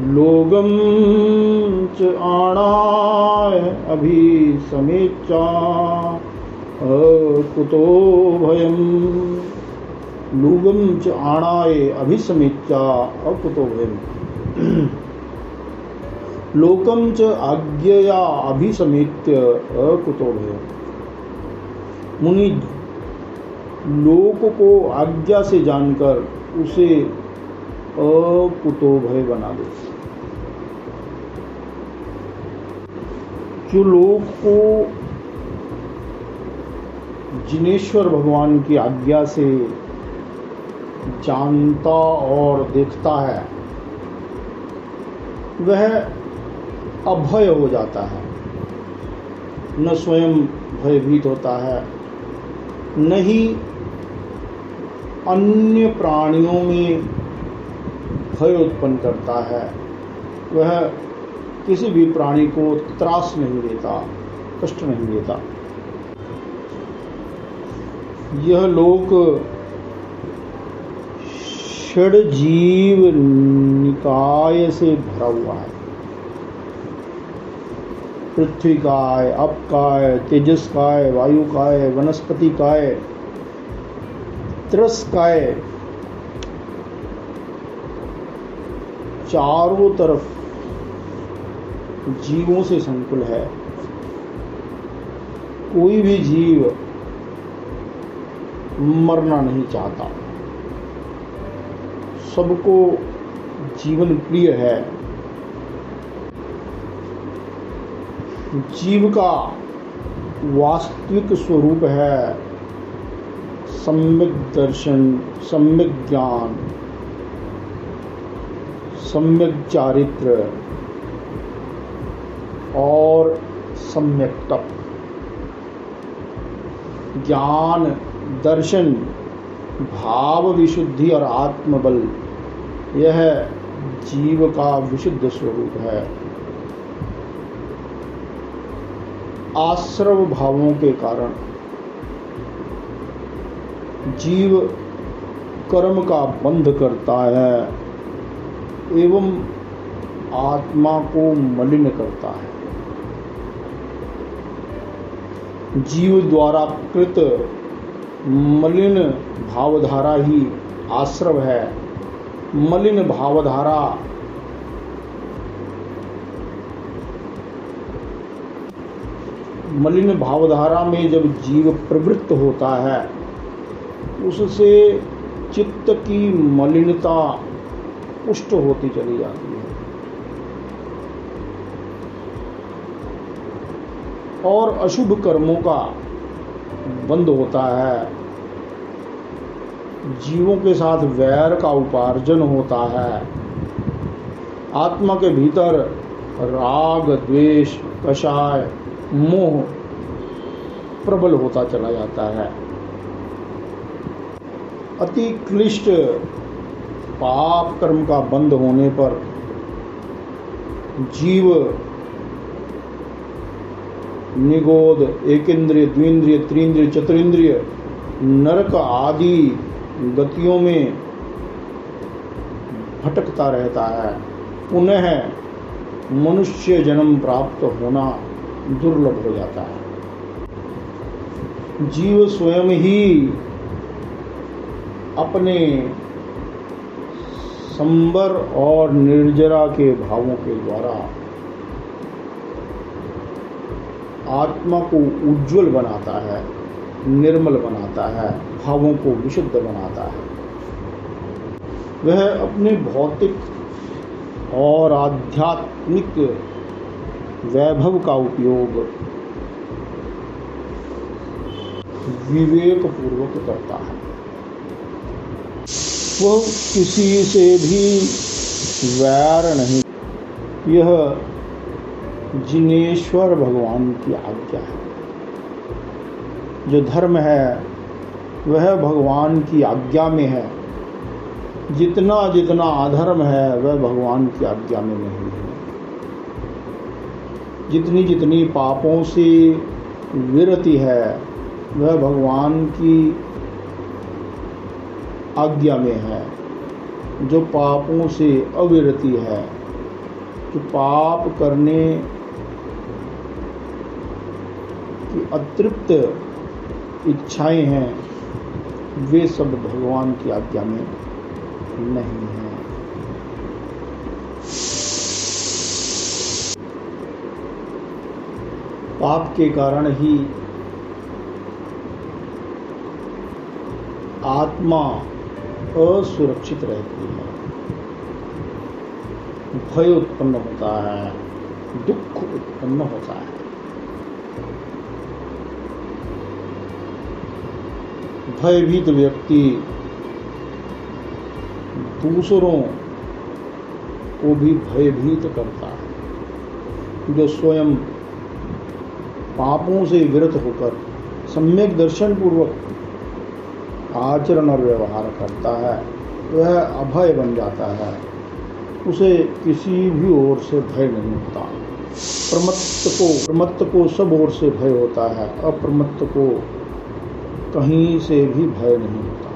लोगम च आणाय अभी समेचा कुतो भयम लूगम च आणाय अभिसमेचा अकुतो भयम लोकम च आज्ञया अभिसमेत्य अकुतो भयम मुनि, लोक को आज्ञा से जानकर उसे अकुतो भय बना दे। जो लोग को जिनेश्वर भगवान की आज्ञा से जानता और देखता है, वह अभय हो जाता है। न स्वयं भयभीत होता है, न ही अन्य प्राणियों में भय उत्पन्न करता है। वह किसी भी प्राणी को त्रास नहीं देता, कष्ट नहीं देता। यह लोक षड जीव निकाय से भरा हुआ है। पृथ्वी काय, अप काय, तेजस काय, वायु काय, वनस्पति काय, त्रस काय, चारों तरफ़ जीवों से संकुल है। कोई भी जीव मरना नहीं चाहता। सबको जीवन प्रिय है। जीव का वास्तविक स्वरूप है सम्यक दर्शन, सम्यक ज्ञान, सम्यक चारित्र। और सम्यक तप ज्ञान, दर्शन, भाव विशुद्धि और आत्मबल, यह जीव का विशुद्ध स्वरूप है। आश्रव भावों के कारण जीव कर्म का बंध करता है एवं आत्मा को मलिन करता है। जीव द्वारा कृत मलिन भावधारा ही आश्रव है। मलिन भावधारा मलिन भावधारा में जब जीव प्रवृत्त होता है, उससे चित्त की मलिनता पुष्ट होती चली जाती है। और अशुभ कर्मों का बंद होता है। जीवों के साथ वैर का उपार्जन होता है। आत्मा के भीतर राग, द्वेष, कषाय, मोह प्रबल होता चला जाता है। अति क्लिष्ट पाप कर्म का बंद होने पर जीव निगोद, एकेंद्रिय, द्विंद्रिय, त्रिंद्रिय, चतुरिंद्रिय, नरक आदि गतियों में भटकता रहता है। पुनः मनुष्य जन्म प्राप्त होना दुर्लभ हो जाता है। जीव स्वयं ही अपने संबर और निर्जरा के भावों के द्वारा आत्मा को उज्जवल बनाता है, निर्मल बनाता है, भावों को विशुद्ध बनाता है। वह अपने भौतिक और आध्यात्मिक वैभव का उपयोग विवेक पूर्वक करता है। वह किसी से भी वैर नहीं, यह जिनेश्वर भगवान की आज्ञा है। जो धर्म है, वह भगवान की आज्ञा में है। जितना जितना अधर्म है, वह भगवान की आज्ञा में नहीं है। जितनी जितनी पापों से विरति है, वह भगवान की आज्ञा में है। जो पापों से अविरति है, जो पाप करने की अतृप्त इच्छाएँ हैं, वे सब भगवान की आज्ञा में नहीं है। पाप के कारण ही आत्मा असुरक्षित रहती है। भय उत्पन्न होता है, दुख उत्पन्न होता है। भयभीत व्यक्ति दूसरों को भी भयभीत करता है। जो स्वयं पापों से विरत होकर सम्यक दर्शन पूर्वक आचरण और व्यवहार करता है, वह अभय बन जाता है। उसे किसी भी ओर से भय नहीं होता। प्रमत्त को प्रमत्त को सब ओर से भय होता है, अप्रमत्त को कहीं से भी भय नहीं होता।